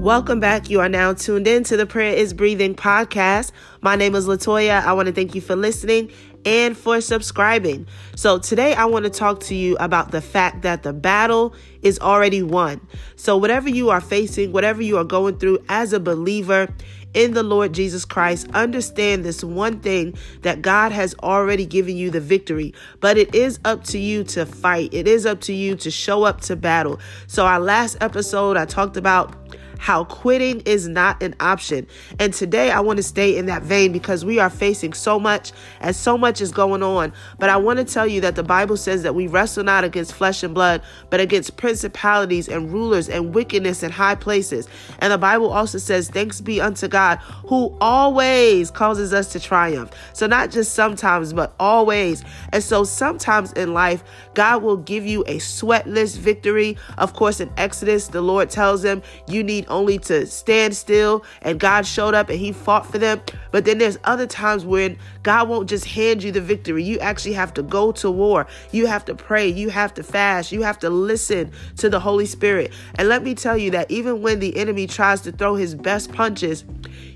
Welcome back. You are now tuned in to the Prayer is Breathing podcast. My name is Latoya. I want to thank you for listening and for subscribing. So, today I want to talk to you about the fact that the battle is already won. So, whatever you are facing, whatever you are going through as a believer, in the Lord Jesus Christ, understand this one thing that God has already given you the victory, but it is up to you to fight. It is up to you to show up to battle. So, our last episode, I talked about how quitting is not an option. And today I want to stay in that vein because we are facing so much and so much is going on. But I want to tell you that the Bible says that we wrestle not against flesh and blood, but against principalities and rulers and wickedness in high places. And the Bible also says, Thanks be unto God who always causes us to triumph. So not just sometimes, but always. And so sometimes in life, God will give you a sweatless victory. Of course, in Exodus, the Lord tells them, You need only to stand still and God showed up and he fought for them. But then there's other times when God won't just hand you the victory. You actually have to go to war. You have to pray. You have to fast. You have to listen to the Holy Spirit. And let me tell you that even when the enemy tries to throw his best punches,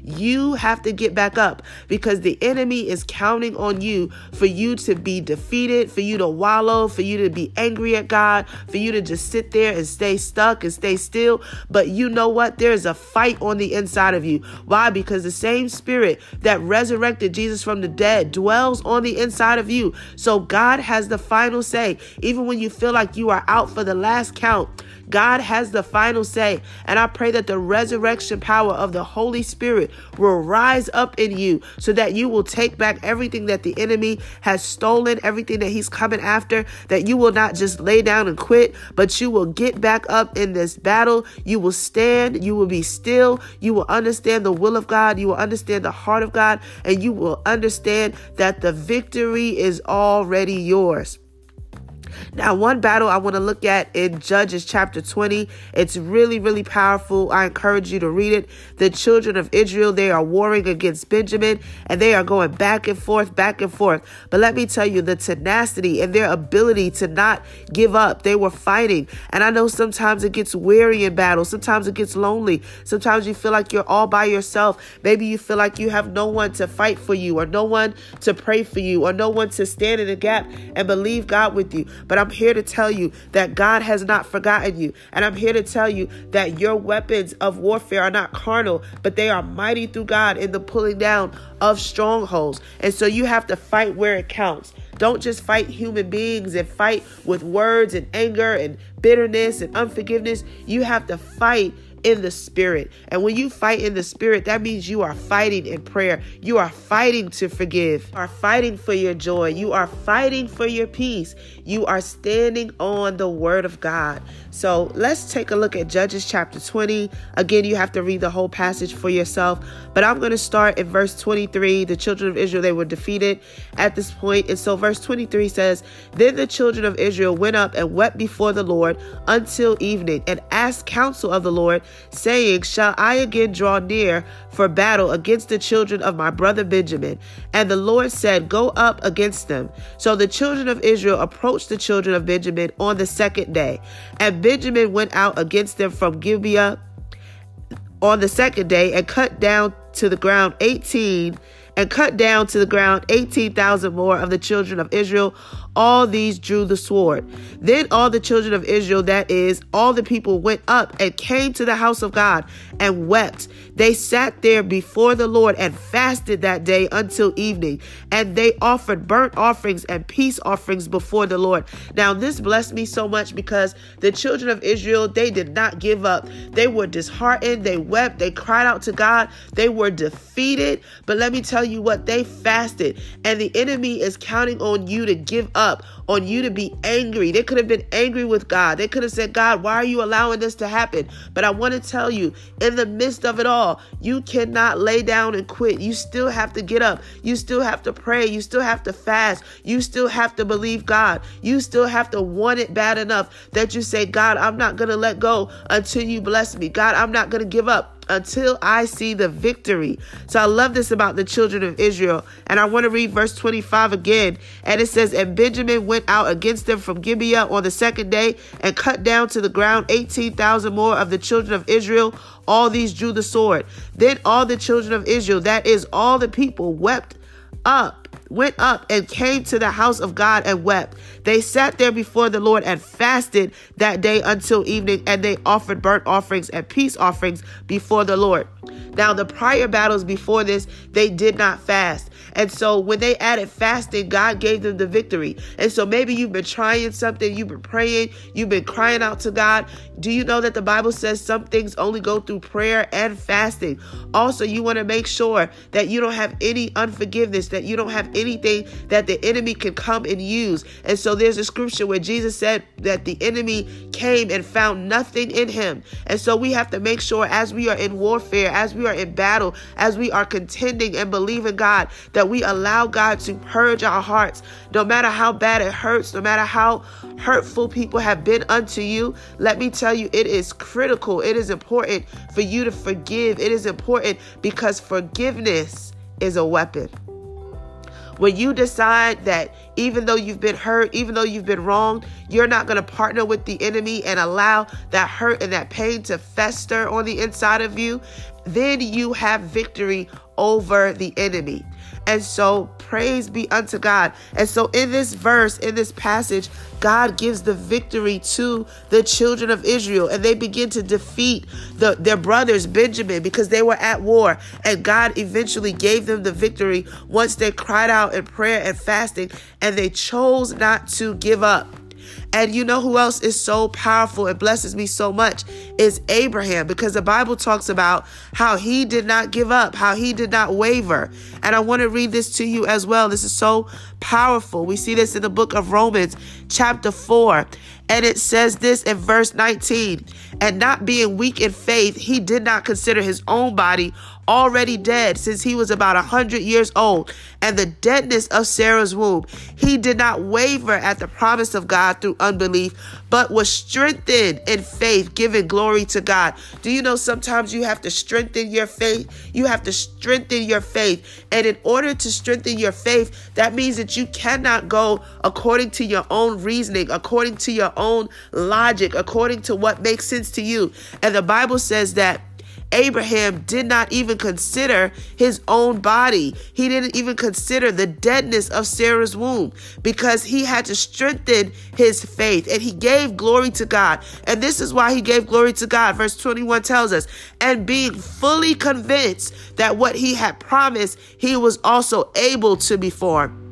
you have to get back up because the enemy is counting on you for you to be defeated, for you to wallow, for you to be angry at God, for you to just sit there and stay stuck and stay still. But you know what? There's a fight on the inside of you. Why? Because the same spirit that resurrected Jesus from the dead dwells on the inside of you. So God has the final say. Even when you feel like you are out for the last count, God has the final say. And I pray that the resurrection power of the Holy Spirit will rise up in you so that you will take back everything that the enemy has stolen, everything that he's coming after, that you will not just lay down and quit, but you will get back up in this battle. You will stand, you will be still, you will understand the will of God, you will understand the heart of God, and you will understand that the victory is already yours. Now, one battle I want to look at in Judges chapter 20. It's really, really powerful. I encourage you to read it. The children of Israel, they are warring against Benjamin and they are going back and forth, back and forth. But let me tell you, the tenacity and their ability to not give up, they were fighting. And I know sometimes it gets weary in battle. Sometimes it gets lonely. Sometimes you feel like you're all by yourself. Maybe you feel like you have no one to fight for you or no one to pray for you or no one to stand in the gap and believe God with you. But I'm here to tell you that God has not forgotten you. And I'm here to tell you that your weapons of warfare are not carnal, but they are mighty through God in the pulling down of strongholds. And so you have to fight where it counts. Don't just fight human beings and fight with words and anger and bitterness and unforgiveness. You have to fight in the spirit. And when you fight in the spirit, that means you are fighting in prayer. You are fighting to forgive. You are fighting for your joy. You are fighting for your peace. You are standing on the word of God. So let's take a look at Judges chapter 20. Again, you have to read the whole passage for yourself. But I'm going to start at verse 23. The children of Israel, they were defeated at this point. And so verse 23 says, Then the children of Israel went up and wept before the Lord until evening and asked counsel of the Lord saying, Shall I again draw near for battle against the children of my brother Benjamin? And the Lord said, Go up against them. So the children of Israel approached the children of Benjamin on the second day. And Benjamin went out against them from Gibeah on the second day and cut down to the ground 18 and cut down to the ground 18,000 more of the children of Israel all these drew the sword. Then all the children of Israel, that is, all the people went up and came to the house of God and wept. They sat there before the Lord and fasted that day until evening. And they offered burnt offerings and peace offerings before the Lord. Now, this blessed me so much because the children of Israel, they did not give up. They were disheartened. They wept. They cried out to God. They were defeated. But let me tell you what, they fasted. And the enemy is counting on you to give up up on you to be angry. They could have been angry with God. They could have said, God, why are you allowing this to happen? But I want to tell you, in the midst of it all, you cannot lay down and quit. You still have to get up. You still have to pray. You still have to fast. You still have to believe God. You still have to want it bad enough that you say, God, I'm not going to let go until you bless me. God, I'm not going to give up until I see the victory. So I love this about the children of Israel. And I want to read verse 25 again. And it says, And Benjamin went out against them from Gibeah on the second day and cut down to the ground 18,000 more of the children of Israel. All these drew the sword. Then all the children of Israel, that is, all the people, wept up went up and came to the house of God and wept. They sat there before the Lord and fasted that day until evening, and they offered burnt offerings and peace offerings before the Lord. Now, the prior battles before this, they did not fast. And so when they added fasting, God gave them the victory. And so maybe you've been trying something, you've been praying, you've been crying out to God. Do you know that the Bible says some things only go through prayer and fasting? Also, you want to make sure that you don't have any unforgiveness, that you don't have anything that the enemy can come and use. And so there's a scripture where Jesus said that the enemy came and found nothing in him. And so we have to make sure as we are in warfare, as we are in battle, as we are contending and believing God, that we allow God to purge our hearts, no matter how bad it hurts, no matter how hurtful people have been unto you. Let me tell you, it is critical, it is important for you to forgive. It is important because forgiveness is a weapon. When you decide that even though you've been hurt, even though you've been wronged, you're not going to partner with the enemy and allow that hurt and that pain to fester on the inside of you, then you have victory over the enemy. And so, praise be unto God. And so, in this verse, in this passage, God gives the victory to the children of Israel, and they begin to defeat the, their brothers, Benjamin, because they were at war. And God eventually gave them the victory once they cried out in prayer and fasting, and they chose not to give up. And you know who else is so powerful and blesses me so much is Abraham because the Bible talks about how he did not give up, how he did not waver. And I want to read this to you as well. This is so powerful. We see this in the book of Romans, chapter 4. And it says this in verse 19 and not being weak in faith, he did not consider his own body already dead since he was about a hundred years old, and the deadness of Sarah's womb. He did not waver at the promise of God through unbelief, but was strengthened in faith, giving glory to God. Do you know sometimes you have to strengthen your faith? You have to strengthen your faith. And in order to strengthen your faith, that means that you cannot go according to your own reasoning, according to your own logic, according to what makes sense to you. And the Bible says that Abraham did not even consider his own body. He didn't even consider the deadness of Sarah's womb because he had to strengthen his faith and he gave glory to God. And this is why he gave glory to God. Verse 21 tells us, and being fully convinced that what he had promised, he was also able to perform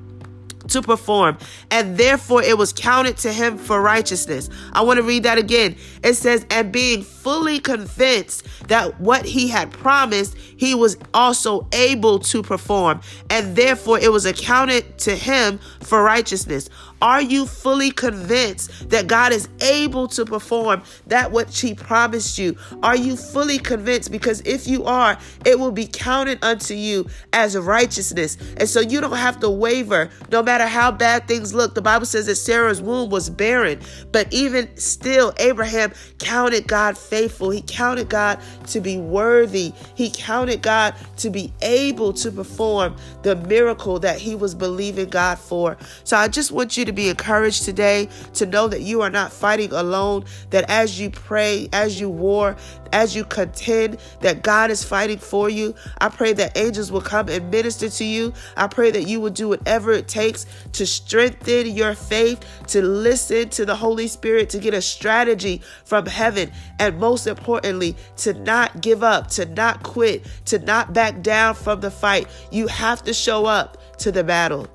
to perform, and therefore it was counted to him for righteousness. I want to read that again. It says, and being fully convinced that what he had promised, he was also able to perform, and therefore it was accounted to him for righteousness. Are you fully convinced that God is able to perform that which He promised you? Are you fully convinced? Because if you are, it will be counted unto you as righteousness. And so you don't have to waver no matter how bad things look. The Bible says that Sarah's womb was barren, but even still, Abraham counted God faithful. He counted God to be worthy. He counted God to be able to perform the miracle that he was believing God for. So I just want you to be encouraged today to know that you are not fighting alone, that as you pray, as you war, as you contend, that God is fighting for you. I pray that angels will come and minister to you. I pray that you will do whatever it takes to strengthen your faith, to listen to the Holy Spirit, to get a strategy from heaven, and most importantly, to not give up, to not quit, to not back down from the fight. You have to show up to the battle.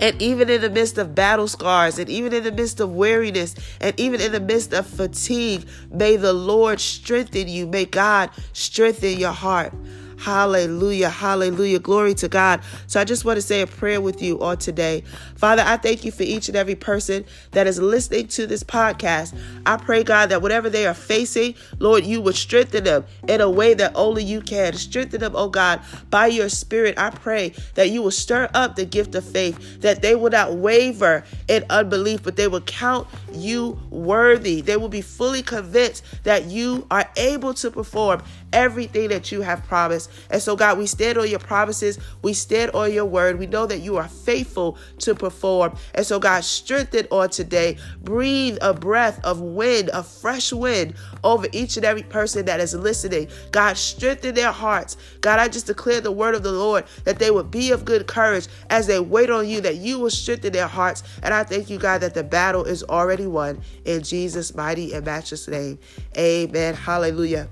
And even in the midst of battle scars, and even in the midst of weariness, and even in the midst of fatigue, may the Lord strengthen you. May God strengthen your heart. Hallelujah. Hallelujah. Glory to God. So I just want to say a prayer with you all today. Father, I thank you for each and every person that is listening to this podcast. I pray, God, that whatever they are facing, Lord, you would strengthen them in a way that only you can. Strengthen them, oh God, by your spirit. I pray that you will stir up the gift of faith, that they will not waver in unbelief, but they will count you worthy. They will be fully convinced that you are able to perform everything that you have promised. And so, God, we stand on your promises. We stand on your word. We know that you are faithful to perform. And so, God, strengthen on today. Breathe a breath of wind, a fresh wind over each and every person that is listening. God, strengthen their hearts. God, I just declare the word of the Lord that they would be of good courage as they wait on you, that you will strengthen their hearts. And I thank you, God, that the battle is already won. In Jesus' mighty and matchless name. Amen. Hallelujah.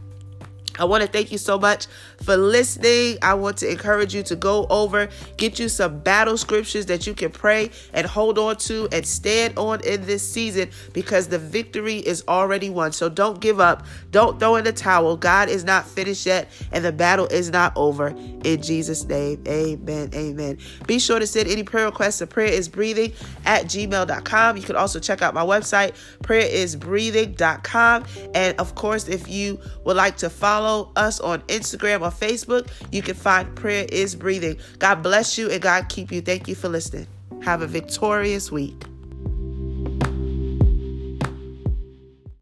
I want to thank you so much for listening. I want to encourage you to go over, get you some battle scriptures that you can pray and hold on to and stand on in this season because the victory is already won. So don't give up. Don't throw in the towel. God is not finished yet and the battle is not over. In Jesus' name, amen. Amen. Be sure to send any prayer requests to prayerisbreathing at gmail.com. You can also check out my website, prayerisbreathing.com. And of course, if you would like to follow us on Instagram or Facebook, you can find Prayer is Breathing. God bless you and God keep you. Thank you for listening. Have a victorious week.